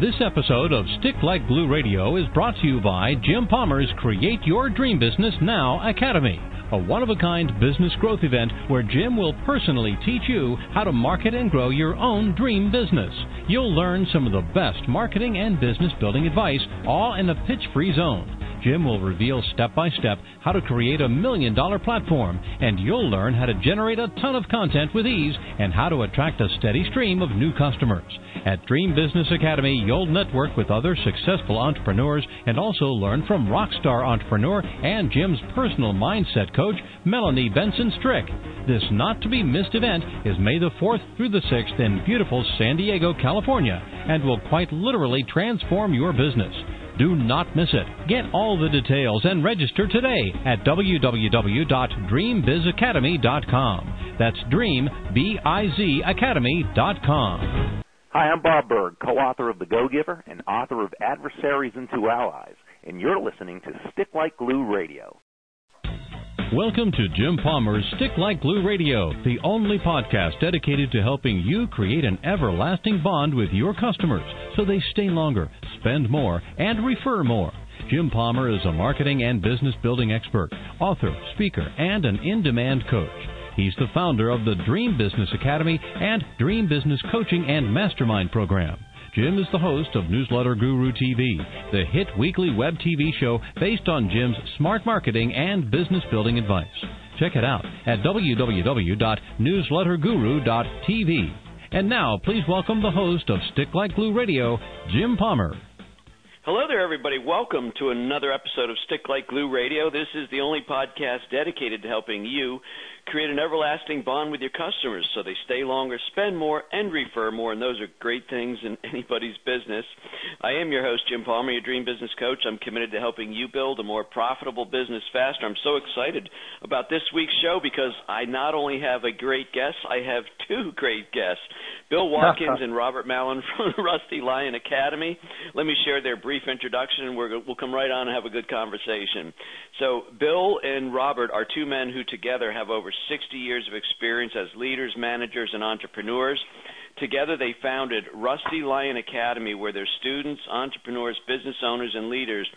This episode of Stick Like Glue Radio is brought to you by Jim Palmer's Create Your Dream Business Now Academy, a one of a kind business growth event where Jim will personally teach you how to market and grow your own dream business. You'll learn some of the best marketing and business building advice, all in a pitch free zone. Jim will reveal step by step how to create a million dollar platform, and you'll learn how to generate a ton of content with ease and how to attract a steady stream of new customers. At Dream Business Academy, you'll network with other successful entrepreneurs and also learn from rockstar entrepreneur and Jim's personal mindset coach, Melanie Benson Strick. This not to be missed event is May the 4th through the 6th in beautiful San Diego, California, and will quite literally transform your business. Do not miss it. Get all the details and register today at www.dreambizacademy.com. That's dream, B-I-Z, academy.com. Hi, I'm Bob Burg, co-author of The Go-Giver and author of Adversaries into Allies, and you're listening to Stick Like Glue Radio. Welcome to Jim Palmer's Stick Like Glue Radio, the only podcast dedicated to helping you create an everlasting bond with your customers so they stay longer, spend more, and refer more. Jim Palmer is a marketing and business building expert, author, speaker, and an in demand coach. He's the founder of the Dream Business Academy and Dream Business Coaching and Mastermind Program. Jim is the host of Newsletter Guru TV, the hit weekly web TV show based on Jim's smart marketing and business building advice. Check it out at www.newsletterguru.tv. And now, please welcome the host of Stick Like Glue Radio, Jim Palmer. Hello there, everybody. Welcome to another episode of Stick Like Glue Radio. This is the only podcast dedicated to helping you create an everlasting bond with your customers so they stay longer, spend more, and refer more. And those are great things in anybody's business. I am your host, Jim Palmer, your dream business coach. I'm committed to helping you build a more profitable business faster. I'm so excited about this week's show because I not only have a great guest, I have two great guests. Bill Watkins and Robert Mallon from Rusty Lion Academy. Let me share their brief introduction, and we will come right on and have a good conversation. So, Bill and Robert are two men who together have over 60 years of experience as leaders, managers, and entrepreneurs. Together, they founded Rusty Lion Academy, where their students, entrepreneurs, business owners, and leaders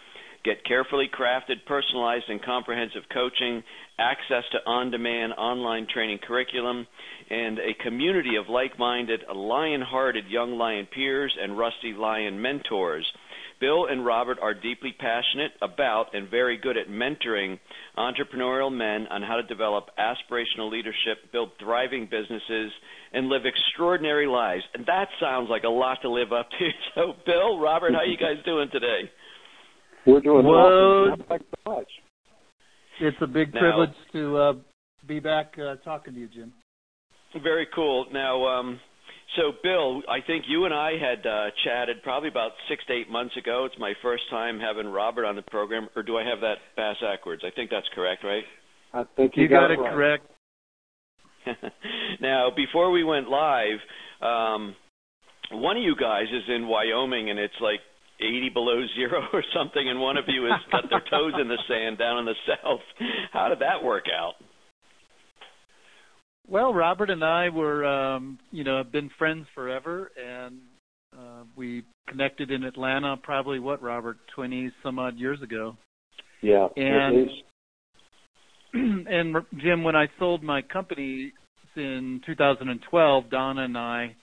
get carefully crafted, personalized, and comprehensive coaching, access to on demand online training curriculum, and a community of like minded, lion hearted young lion peers and Rusty Lion mentors. Bill and Robert are deeply passionate about and very good at mentoring entrepreneurial men on how to develop aspirational leadership, build thriving businesses, and live extraordinary lives. And that sounds like a lot to live up to. So, Bill, Robert, how are you guys doing today? We're doing well. Thanks so much. It's a big Now- privilege to uh, be back uh, talking to you, Jim. Very cool. Now, um, so Bill, I think you and I had uh, chatted probably about six to eight months ago. It's my first time having Robert on the program, or do I have that bass backwards? I think that's correct, right? I think you, You got it right. correct. now, before we went live, um, one of you guys is in Wyoming, and it's like 80 below zero or something, and one of you has got their toes in the sand down in the south. How did that work out? Well, Robert and I were, um, you know, have been friends forever, and uh, we connected in Atlanta probably what, Robert, twenty some odd years ago. Yeah. And- and Jim, when I sold my company in 2012, Donna and I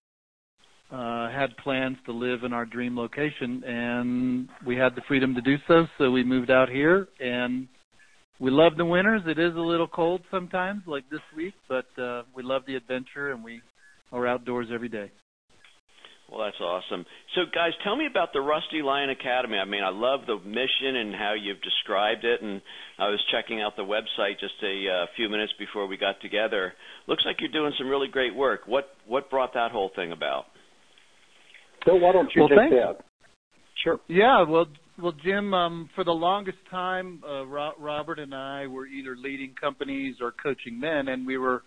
uh, had plans to live in our dream location, and we had the freedom to do so. So we moved out here, and we love the winters. It is a little cold sometimes, like this week, but uh, we love the adventure, and we are outdoors every day. Well, that's awesome. So, guys, tell me about the Rusty Lion Academy. I mean, I love the mission and how you've described it, and I was checking out the website just a uh, few minutes before we got together. Looks like you're doing some really great work. What what brought that whole thing about? Bill, why don't you Well, take thanks. that? Sure. Yeah, well, well, Jim, um, for the longest time, uh, Ro- Robert and I were either leading companies or coaching men, and we were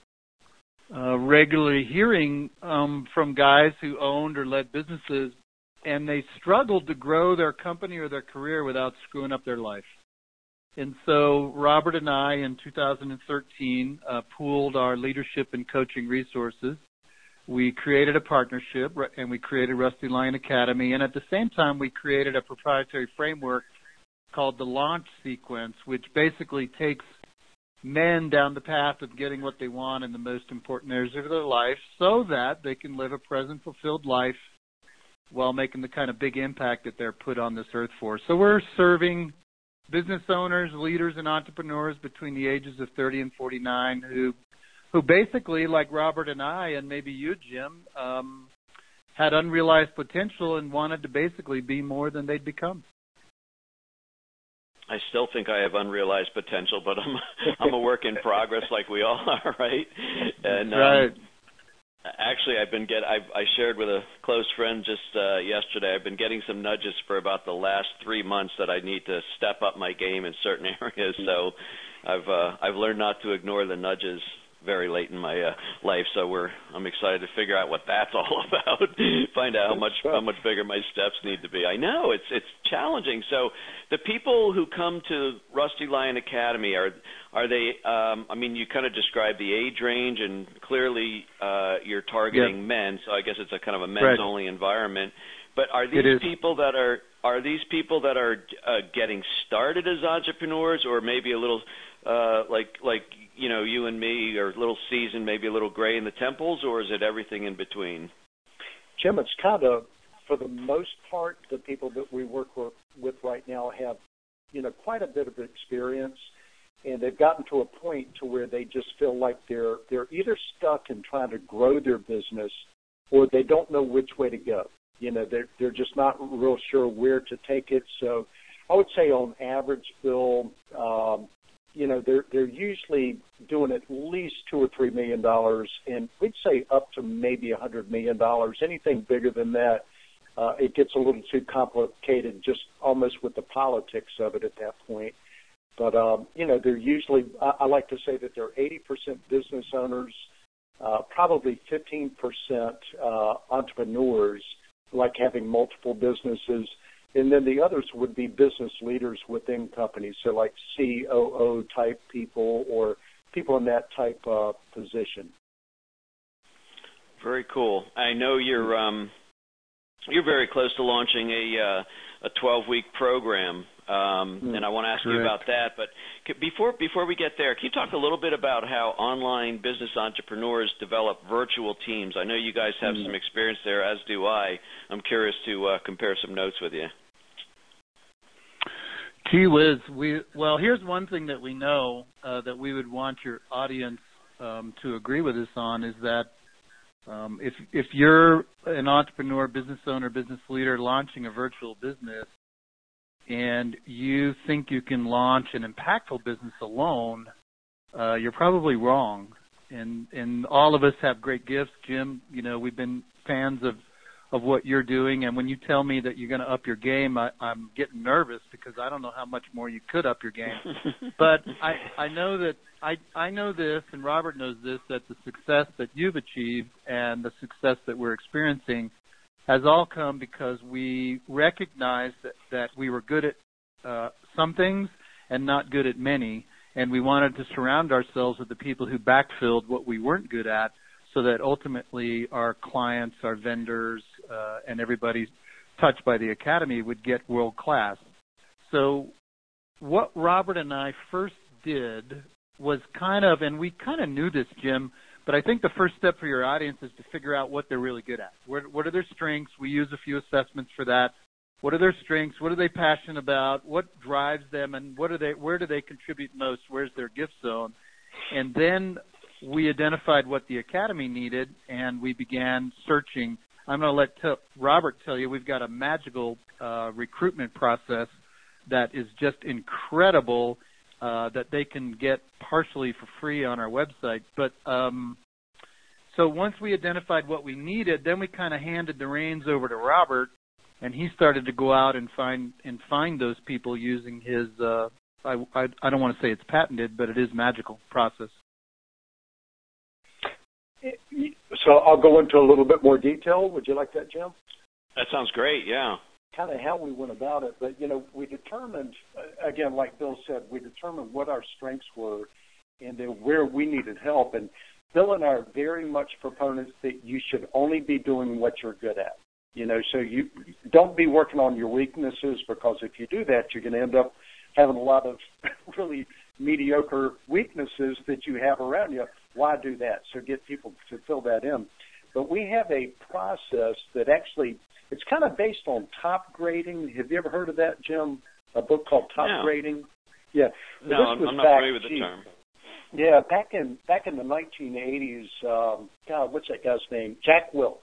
uh, regularly hearing um, from guys who owned or led businesses, and they struggled to grow their company or their career without screwing up their life. And so Robert and I in 2013 uh, pooled our leadership and coaching resources we created a partnership and we created Rusty Lion Academy. And at the same time, we created a proprietary framework called the launch sequence, which basically takes men down the path of getting what they want in the most important areas of their life so that they can live a present, fulfilled life while making the kind of big impact that they're put on this earth for. So we're serving business owners, leaders, and entrepreneurs between the ages of 30 and 49 who who basically, like Robert and I, and maybe you, Jim, um, had unrealized potential and wanted to basically be more than they'd become. I still think I have unrealized potential, but I'm I'm a work in progress, like we all are, right? And um, right. actually, I've been get I I shared with a close friend just uh, yesterday. I've been getting some nudges for about the last three months that I need to step up my game in certain areas. So I've uh, I've learned not to ignore the nudges very late in my uh, life, so we're I'm excited to figure out what that's all about. Find out how much how much bigger my steps need to be. I know it's it's challenging. So the people who come to Rusty Lion Academy are are they? Um, I mean, you kind of described the age range, and clearly uh, you're targeting yep. men. So I guess it's a kind of a men's right. only environment. But are these people that are are these people that are uh, getting started as entrepreneurs, or maybe a little uh, like like you know you and me are a little seasoned, maybe a little gray in the temples, or is it everything in between? Jim, it's kind of for the most part the people that we work with, right now have you know quite a bit of experience and they've gotten to a point to where they just feel like they're they're either stuck in trying to grow their business or they don't know which way to go. You know, they're they're just not real sure where to take it. So I would say on average, Bill, um, you know, they're they're usually doing at least two or three million dollars, and we'd say up to maybe a hundred million dollars. Anything bigger than that, uh, it gets a little too complicated, just almost with the politics of it at that point. But um, you know, they're usually I, I like to say that they're 80% business owners, uh, probably 15% uh, entrepreneurs, like having multiple businesses and then the others would be business leaders within companies, so like COO type people or people in that type of position. Very cool. I know you're um, you're very close to launching a uh, a 12 week program, and I want to ask you about that. But before before we get there, can you talk a little bit about how online business entrepreneurs develop virtual teams? I know you guys have mm. some experience there, as do I. I'm curious to uh, compare some notes with you. Gee whiz, we well here's one thing that we know uh, that we would want your audience um, to agree with us on is that um, if if you're an entrepreneur, business owner, business leader launching a virtual business, and you think you can launch an impactful business alone, uh, you're probably wrong. And and all of us have great gifts, Jim. You know we've been fans of of what you're doing. And when you tell me that you're going to up your game, I, I'm getting nervous because I don't know how much more you could up your game. but I, I know that I, I know this, and Robert knows this, that the success that you've achieved and the success that we're experiencing has all come because we recognized that, that we were good at uh, some things and not good at many. And we wanted to surround ourselves with the people who backfilled what we weren't good at so that ultimately our clients, our vendors, uh, and everybody touched by the academy would get world class. So what Robert and I first did was kind of, and we kind of knew this, Jim, but I think the first step for your audience is to figure out what they're really good at. What, what are their strengths? We use a few assessments for that. What are their strengths? What are they passionate about? What drives them? And what are they? Where do they contribute most? Where's their gift zone? And then we identified what the academy needed, and we began searching. I'm going to let t- Robert tell you we've got a magical uh, recruitment process that is just incredible uh, that they can get partially for free on our website. But um, so once we identified what we needed, then we kind of handed the reins over to Robert, and he started to go out and find and find those people using his. Uh, I, I I don't want to say it's patented, but it is magical process. So I'll go into a little bit more detail. Would you like that, Jim? That sounds great. Yeah. Kind of how we went about it, but you know, we determined again, like Bill said, we determined what our strengths were, and then where we needed help. And Bill and I are very much proponents that you should only be doing what you're good at. You know, so you don't be working on your weaknesses because if you do that, you're going to end up having a lot of really mediocre weaknesses that you have around you. Why do that? So get people to fill that in. But we have a process that actually it's kind of based on top grading. Have you ever heard of that, Jim? A book called Top no. Grading. Yeah. No, I'm, I'm not familiar with the term. Yeah, back in back in the 1980s, um, God, what's that guy's name? Jack Welch.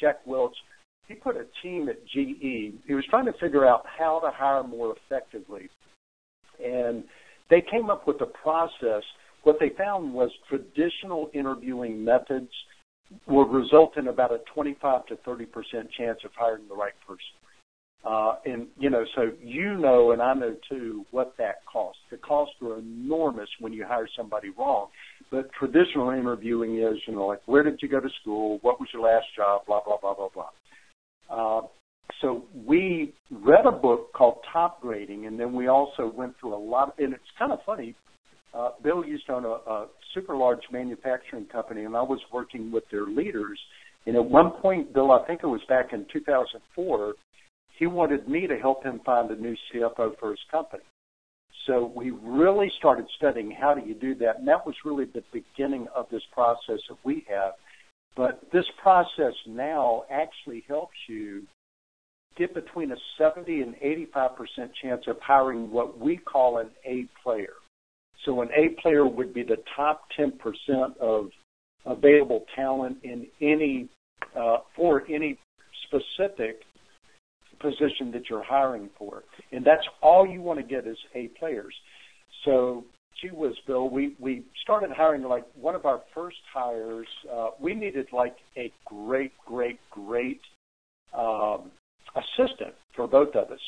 Jack Welch. He put a team at GE. He was trying to figure out how to hire more effectively, and they came up with a process. What they found was traditional interviewing methods will result in about a 25 to 30 percent chance of hiring the right person. Uh, and you know, so you know, and I know too, what that costs. The costs are enormous when you hire somebody wrong. But traditional interviewing is, you know, like where did you go to school? What was your last job? Blah blah blah blah blah. Uh, so we read a book called Top Grading, and then we also went through a lot. Of, and it's kind of funny. Uh, Bill used to own a, a super large manufacturing company, and I was working with their leaders. And at one point, Bill, I think it was back in 2004 he wanted me to help him find a new CFO for his company. So we really started studying how do you do that, and that was really the beginning of this process that we have. But this process now actually helps you get between a 70 and 85% chance of hiring what we call an A player. So an A player would be the top 10% of available talent in any uh, for any specific position that you're hiring for. And that's all you want to get is A players. So gee whiz, Bill, we, we started hiring like one of our first hires, uh, we needed like a great, great, great um, assistant for both of us.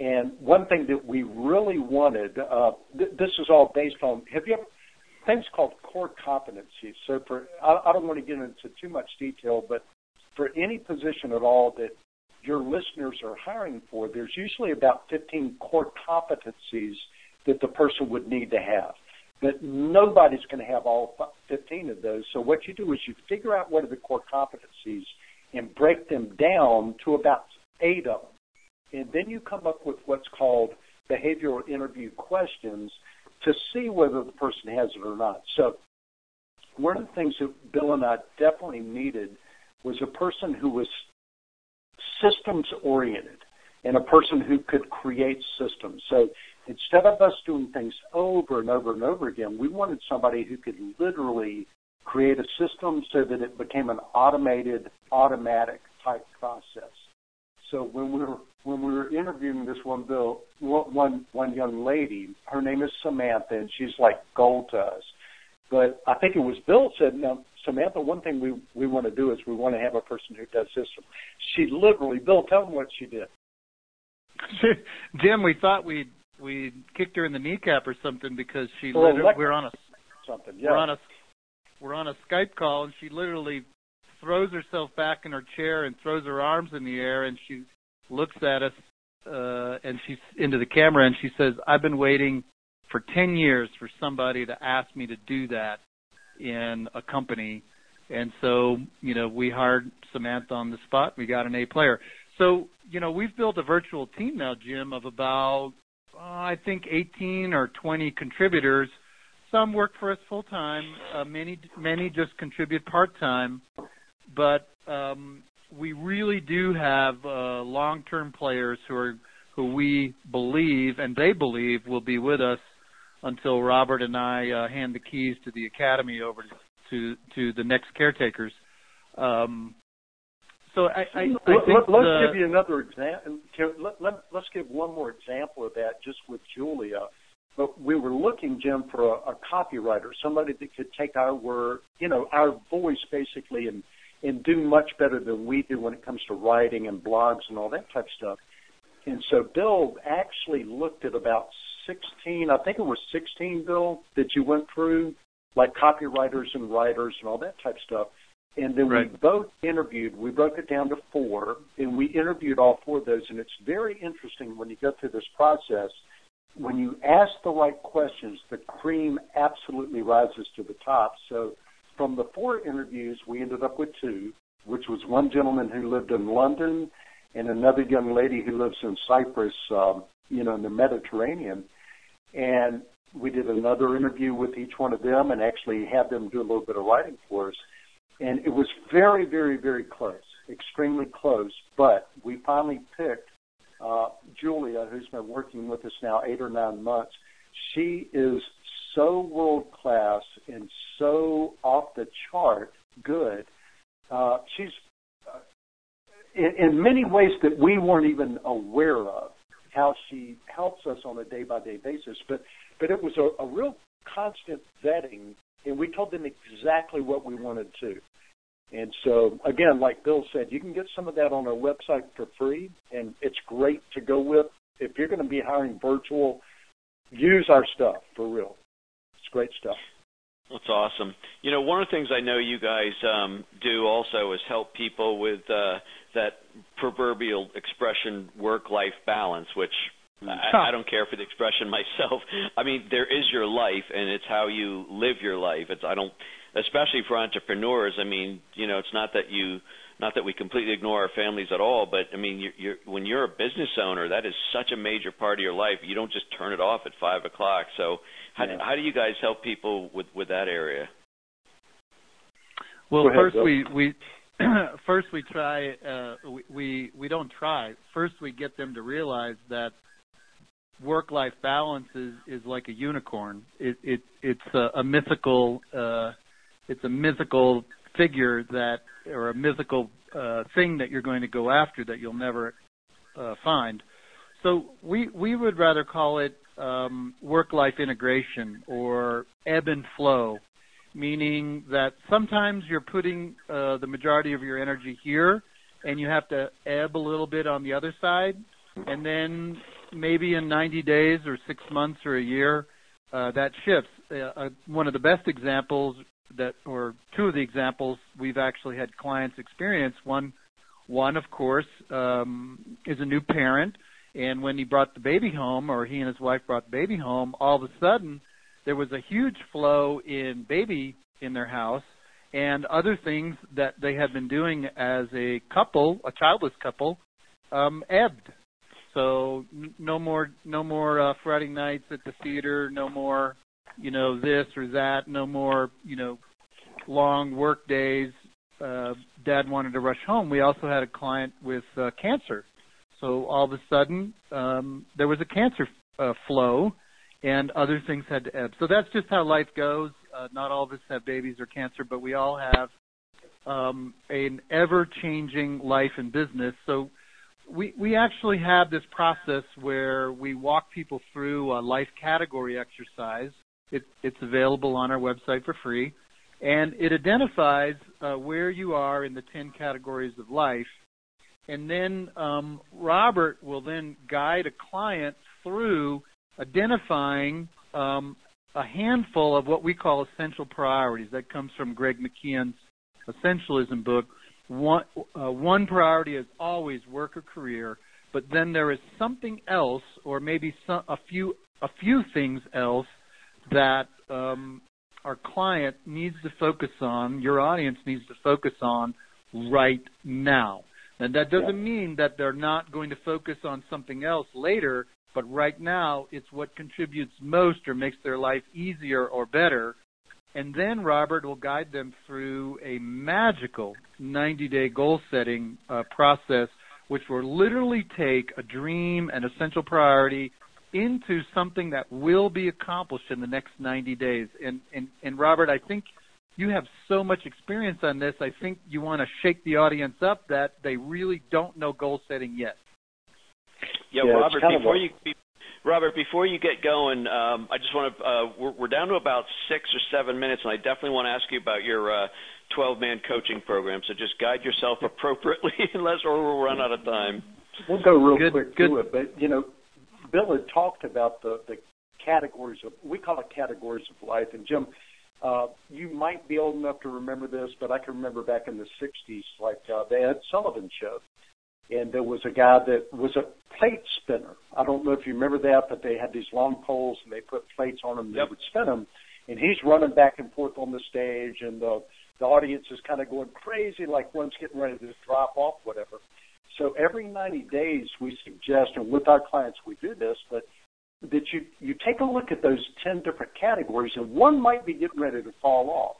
And one thing that we really wanted, uh, th- this is all based on, have you ever, things called core competencies. So for, I, I don't want to get into too much detail, but for any position at all that your listeners are hiring for, there's usually about 15 core competencies that the person would need to have. But nobody's going to have all 15 of those. So what you do is you figure out what are the core competencies and break them down to about eight of them. And then you come up with what's called behavioral interview questions to see whether the person has it or not. So one of the things that Bill and I definitely needed was a person who was systems oriented and a person who could create systems. So instead of us doing things over and over and over again, we wanted somebody who could literally create a system so that it became an automated, automatic type process. So when we were when we were interviewing this one bill, one one young lady, her name is Samantha, and she's like gold to us. But I think it was Bill said, "Now, Samantha, one thing we we want to do is we want to have a person who does system." She literally, Bill, tell them what she did. Jim, we thought we we kicked her in the kneecap or something because she literally we're on a something. Yeah. We're on a we're on a Skype call and she literally throws herself back in her chair and throws her arms in the air and she looks at us uh and she's into the camera and she says, "I've been waiting for 10 years for somebody to ask me to do that in a company. And so, you know, we hired Samantha on the spot. We got an A player. So, you know, we've built a virtual team now, Jim, of about, uh, I think, 18 or 20 contributors. Some work for us full time. Uh, many, many just contribute part time. But um, we really do have uh, long-term players who are who we believe and they believe will be with us until Robert and I uh, hand the keys to the academy over to to the next caretakers. Um, so I, I, I think the, give you another example. Let, let, let's give one more example of that, just with Julia. But we were looking, Jim, for a, a copywriter, somebody that could take our word, you know, our voice basically, and and do much better than we do when it comes to writing and blogs and all that type of stuff. And so Bill actually looked at about 16, I think it was 16, Bill, that you went through, like copywriters and writers and all that type of stuff. And then right. we both interviewed, we broke it down to four, and we interviewed all four of those. And it's very interesting when you go through this process. When you ask the right questions, the cream absolutely rises to the top. So from the four interviews, we ended up with two, which was one gentleman who lived in London and another young lady who lives in Cyprus, um, you know, in the Mediterranean. And we did another interview with each one of them and actually had them do a little bit of writing for us. And it was very, very, very close, extremely close. But we finally picked uh, Julia, who's been working with us now eight or nine months. She is so world class and so off the chart good. Uh, she's uh, in, in many ways that we weren't even aware of how she helps us on a day by day basis. But but it was a, a real constant vetting, and we told them exactly what we wanted to. And so, again, like Bill said, you can get some of that on our website for free, and it's great to go with. If you're going to be hiring virtual, use our stuff for real. Great stuff. That's awesome. You know, one of the things I know you guys um, do also is help people with uh, that proverbial expression work-life balance, which I, I don't care for the expression myself. I mean, there is your life, and it's how you live your life. It's I don't, especially for entrepreneurs. I mean, you know, it's not that you, not that we completely ignore our families at all, but I mean, when you're a business owner, that is such a major part of your life. You don't just turn it off at five o'clock. So, how how do you guys help people with with that area? Well, ahead, first we we first we try uh, we, we we don't try. First we get them to realize that work life balance is is like a unicorn. It it it's a, a mythical uh it's a mythical figure that or a mythical uh thing that you're going to go after that you'll never uh find. So we we would rather call it um work life integration or ebb and flow meaning that sometimes you're putting uh the majority of your energy here and you have to ebb a little bit on the other side and then maybe in 90 days or six months or a year, uh, that shifts. Uh, uh, one of the best examples that, or two of the examples we've actually had clients experience. One, one of course, um, is a new parent, and when he brought the baby home, or he and his wife brought the baby home, all of a sudden there was a huge flow in baby in their house, and other things that they had been doing as a couple, a childless couple, um, ebbed so no more no more uh, Friday nights at the theater. No more you know this or that. No more you know long work days. Uh, Dad wanted to rush home. We also had a client with uh, cancer, so all of a sudden um, there was a cancer uh, flow, and other things had to ebb. So that's just how life goes. Uh, not all of us have babies or cancer, but we all have um, an ever-changing life and business. So we we actually have this process where we walk people through a life category exercise. It, it's available on our website for free, and it identifies uh, where you are in the ten categories of life. And then um, Robert will then guide a client through identifying um, a handful of what we call essential priorities. That comes from Greg McKeown's Essentialism book, one, uh, one priority is always work or career, but then there is something else, or maybe some, a few a few things else that um, our client needs to focus on, your audience needs to focus on right now. And that doesn't yeah. mean that they're not going to focus on something else later, but right now it's what contributes most or makes their life easier or better and then Robert will guide them through a magical 90 day goal setting uh, process, which will literally take a dream and essential priority into something that will be accomplished in the next 90 days. And, and, and Robert, I think you have so much experience on this. I think you want to shake the audience up that they really don't know goal setting yet. Yeah, yeah Robert, before you Robert, before you get going, um, I just want to, uh, we're, we're, down to about six or seven minutes, and I definitely want to ask you about your uh, 12 man coaching program. So just guide yourself appropriately, unless or we'll run out of time. We'll go real good, quick good. through it. But, you know, Bill had talked about the, the categories of, we call it categories of life. And Jim, uh, you might be old enough to remember this, but I can remember back in the 60s, like uh, the Ed Sullivan show and there was a guy that was a plate spinner. I don't know if you remember that, but they had these long poles and they put plates on them and yep. they would spin them. and he's running back and forth on the stage, and the the audience is kind of going crazy, like one's getting ready to drop off, whatever. So every 90 days, we suggest, and with our clients, we do this, but that you you take a look at those 10 different categories, and one might be getting ready to fall off,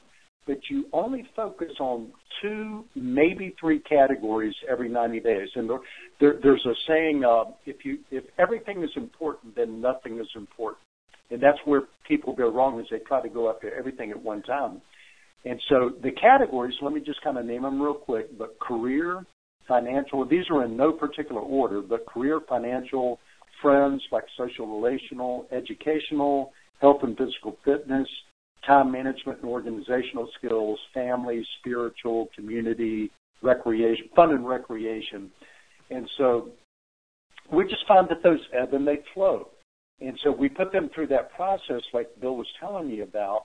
but you only focus on two, maybe three categories every 90 days. And there, there's a saying, uh, if you if everything is important, then nothing is important. And that's where people go wrong is they try to go after everything at one time. And so the categories, let me just kind of name them real quick, but career, financial, these are in no particular order, but career, financial, friends, like social relational, educational, health and physical fitness, time management and organizational skills, family, spiritual, community, recreation, fun and recreation. And so we just find that those ebb and they flow. And so we put them through that process like Bill was telling you about,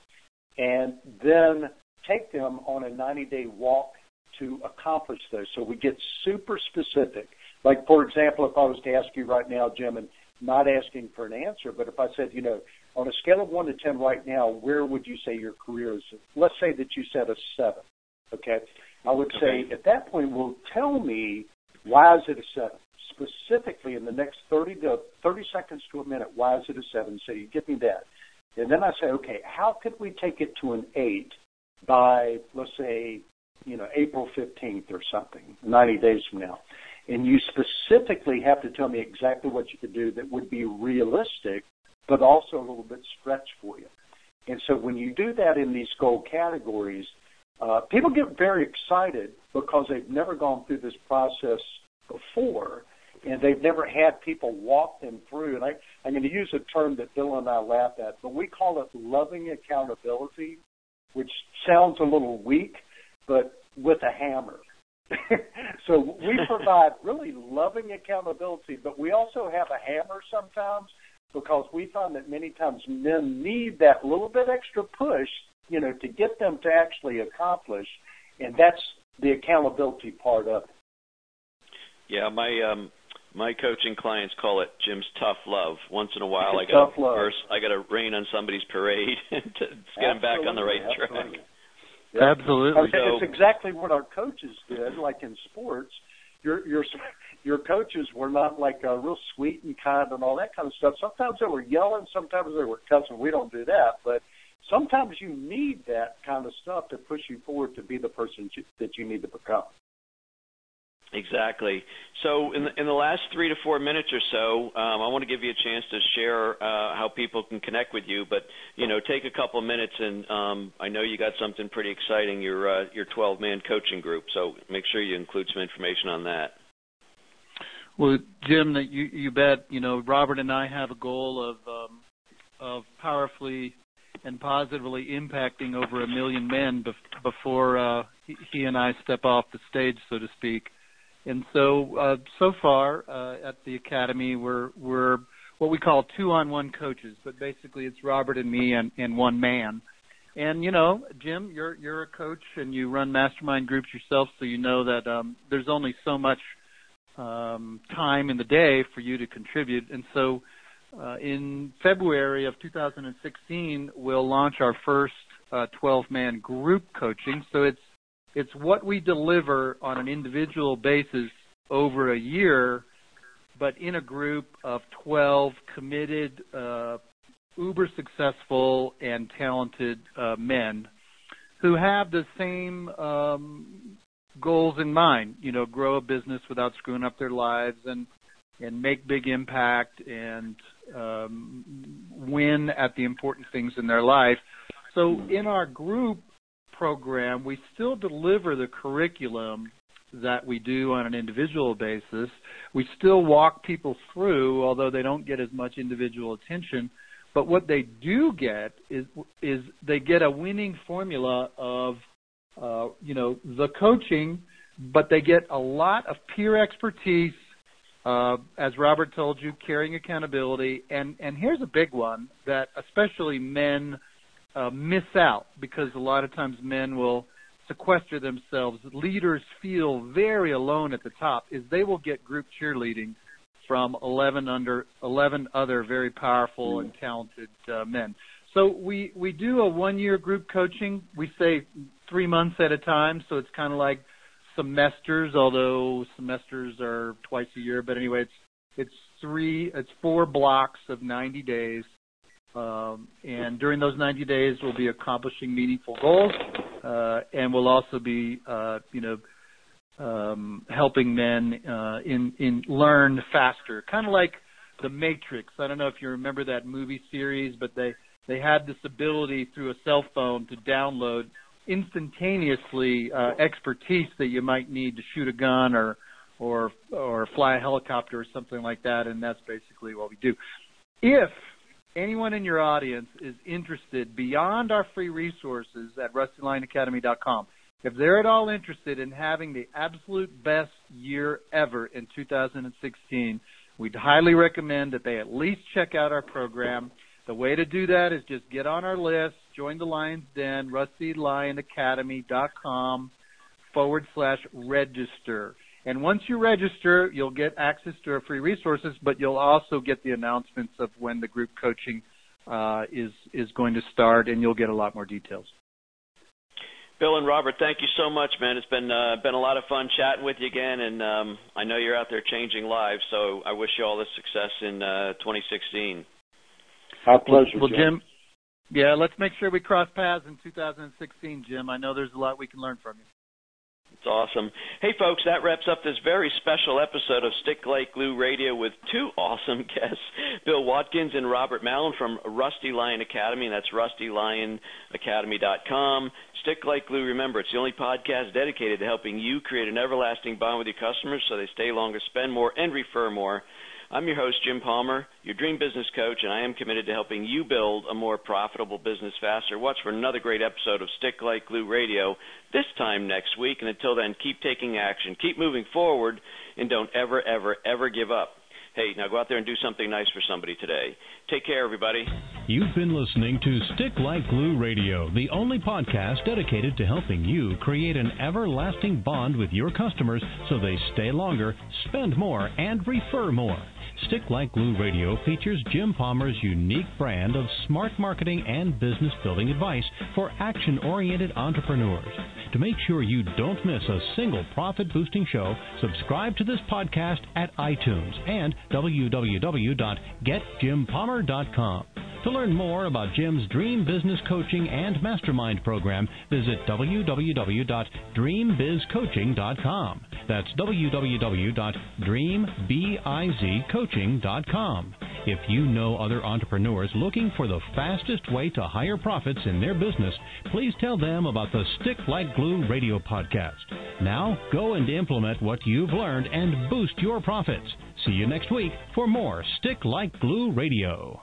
and then take them on a 90 day walk to accomplish those. So we get super specific. Like, for example, if I was to ask you right now, Jim, and not asking for an answer, but if I said, you know, on a scale of 1 to 10 right now, where would you say your career is? Let's say that you said a 7, okay? I would say at that point, well, tell me why is it a 7? Specifically in the next 30 to 30 seconds to a minute, why is it a 7? So you give me that. And then I say, okay, how could we take it to an 8 by, let's say, you know, April 15th or something, 90 days from now. And you specifically have to tell me exactly what you could do that would be realistic, but also a little bit stretch for you. And so when you do that in these goal categories, uh, people get very excited because they've never gone through this process before and they've never had people walk them through. And I, I'm going to use a term that Bill and I laugh at, but we call it loving accountability which sounds a little weak, but with a hammer. so we provide really loving accountability, but we also have a hammer sometimes because we find that many times men need that little bit extra push, you know, to get them to actually accomplish, and that's the accountability part of it. Yeah, my um my coaching clients call it Jim's tough love. Once in a while, I got to burst, I got to rain on somebody's parade to get them back on the right absolutely. track. Absolutely. It's exactly what our coaches did. Like in sports, your your your coaches were not like uh, real sweet and kind and all that kind of stuff. Sometimes they were yelling, sometimes they were cussing. We don't do that, but sometimes you need that kind of stuff to push you forward to be the person that you need to become. Exactly. So, in the, last three to four minutes or so, um, I want to give you a chance to share uh, how people can connect with you. But you know, take a couple minutes, and um, I know you got something pretty exciting your uh, your 12 man coaching group. So make sure you include some information on that. Well, Jim, that you bet. You know, Robert and I have a goal of um, of powerfully and positively impacting over a million men bef- before uh, he and I step off the stage, so to speak. And so, uh, so far uh, at the academy, we're we're what we call two-on-one coaches, but basically it's Robert and me and, and one man. And you know, Jim, you're you're a coach and you run mastermind groups yourself, so you know that um, there's only so much um, time in the day for you to contribute. And so, uh, in February of 2016, we'll launch our first uh, 12-man group coaching. So it's it's what we deliver on an individual basis over a year, but in a group of 12 committed, uh, uber successful, and talented uh, men who have the same um, goals in mind. You know, grow a business without screwing up their lives and and make big impact and um, win at the important things in their life. So in our group, program, we still deliver the curriculum that we do on an individual basis. We still walk people through, although they don't get as much individual attention. But what they do get is is they get a winning formula of uh, you know the coaching, but they get a lot of peer expertise, uh, as Robert told you, carrying accountability, and and here's a big one that especially men uh, miss out because a lot of times men will sequester themselves. Leaders feel very alone at the top is they will get group cheerleading from 11 under 11 other very powerful and talented uh, men. So we we do a one year group coaching. We say three months at a time, so it's kind of like semesters, although semesters are twice a year. But anyway, it's it's three, it's four blocks of 90 days, um, and during those 90 days, we'll be accomplishing meaningful goals, uh, and we'll also be, uh, you know, um, helping men uh, in in learn faster, kind of like the Matrix. I don't know if you remember that movie series, but they they had this ability through a cell phone to download instantaneously uh, expertise that you might need to shoot a gun or or or fly a helicopter or something like that, and that's basically what we do. If anyone in your audience is interested beyond our free resources at rustylionacademy.com, if they're at all interested in having the absolute best year ever in 2016, we'd highly recommend that they at least check out our program. The way to do that is just get on our list, join the Lion's Den, rustylionacademy.com forward slash register. And once you register, you'll get access to our free resources, but you'll also get the announcements of when the group coaching uh, is is going to start, and you'll get a lot more details. Bill and Robert, thank you so much, man. It's been uh, been a lot of fun chatting with you again, and um, I know you're out there changing lives. So I wish you all the success in uh, 2016. Our pleasure, well, Jim. Jim. Yeah, let's make sure we cross paths in 2016, Jim. I know there's a lot we can learn from you. It's awesome. Hey, folks, that wraps up this very special episode of Stick Like Glue Radio with two awesome guests, Bill Watkins and Robert Mallon from Rusty Lion Academy. And that's rustylionacademy.com. Stick Like Glue, remember, it's the only podcast dedicated to helping you create an everlasting bond with your customers so they stay longer, spend more, and refer more. I'm your host, Jim Palmer, your dream business coach, and I am committed to helping you build a more profitable business faster. Watch for another great episode of Stick Like Glue Radio this time next week. And until then, keep taking action, keep moving forward, and don't ever, ever, ever give up. Hey, now go out there and do something nice for somebody today. Take care, everybody. You've been listening to Stick Like Glue Radio, the only podcast dedicated to helping you create an everlasting bond with your customers so they stay longer, spend more, and refer more. Stick Like Glue Radio features Jim Palmer's unique brand of smart marketing and business building advice for action oriented entrepreneurs. To make sure you don't miss a single profit boosting show, subscribe to this podcast at iTunes and www.getjimpalmer.com com. To learn more about Jim's Dream Business Coaching and Mastermind program, visit www.dreambizcoaching.com. That's www.dreambizcoaching.com. If you know other entrepreneurs looking for the fastest way to higher profits in their business, please tell them about the Stick Like Glue radio podcast. Now, go and implement what you've learned and boost your profits. See you next week for more Stick Like Glue Radio.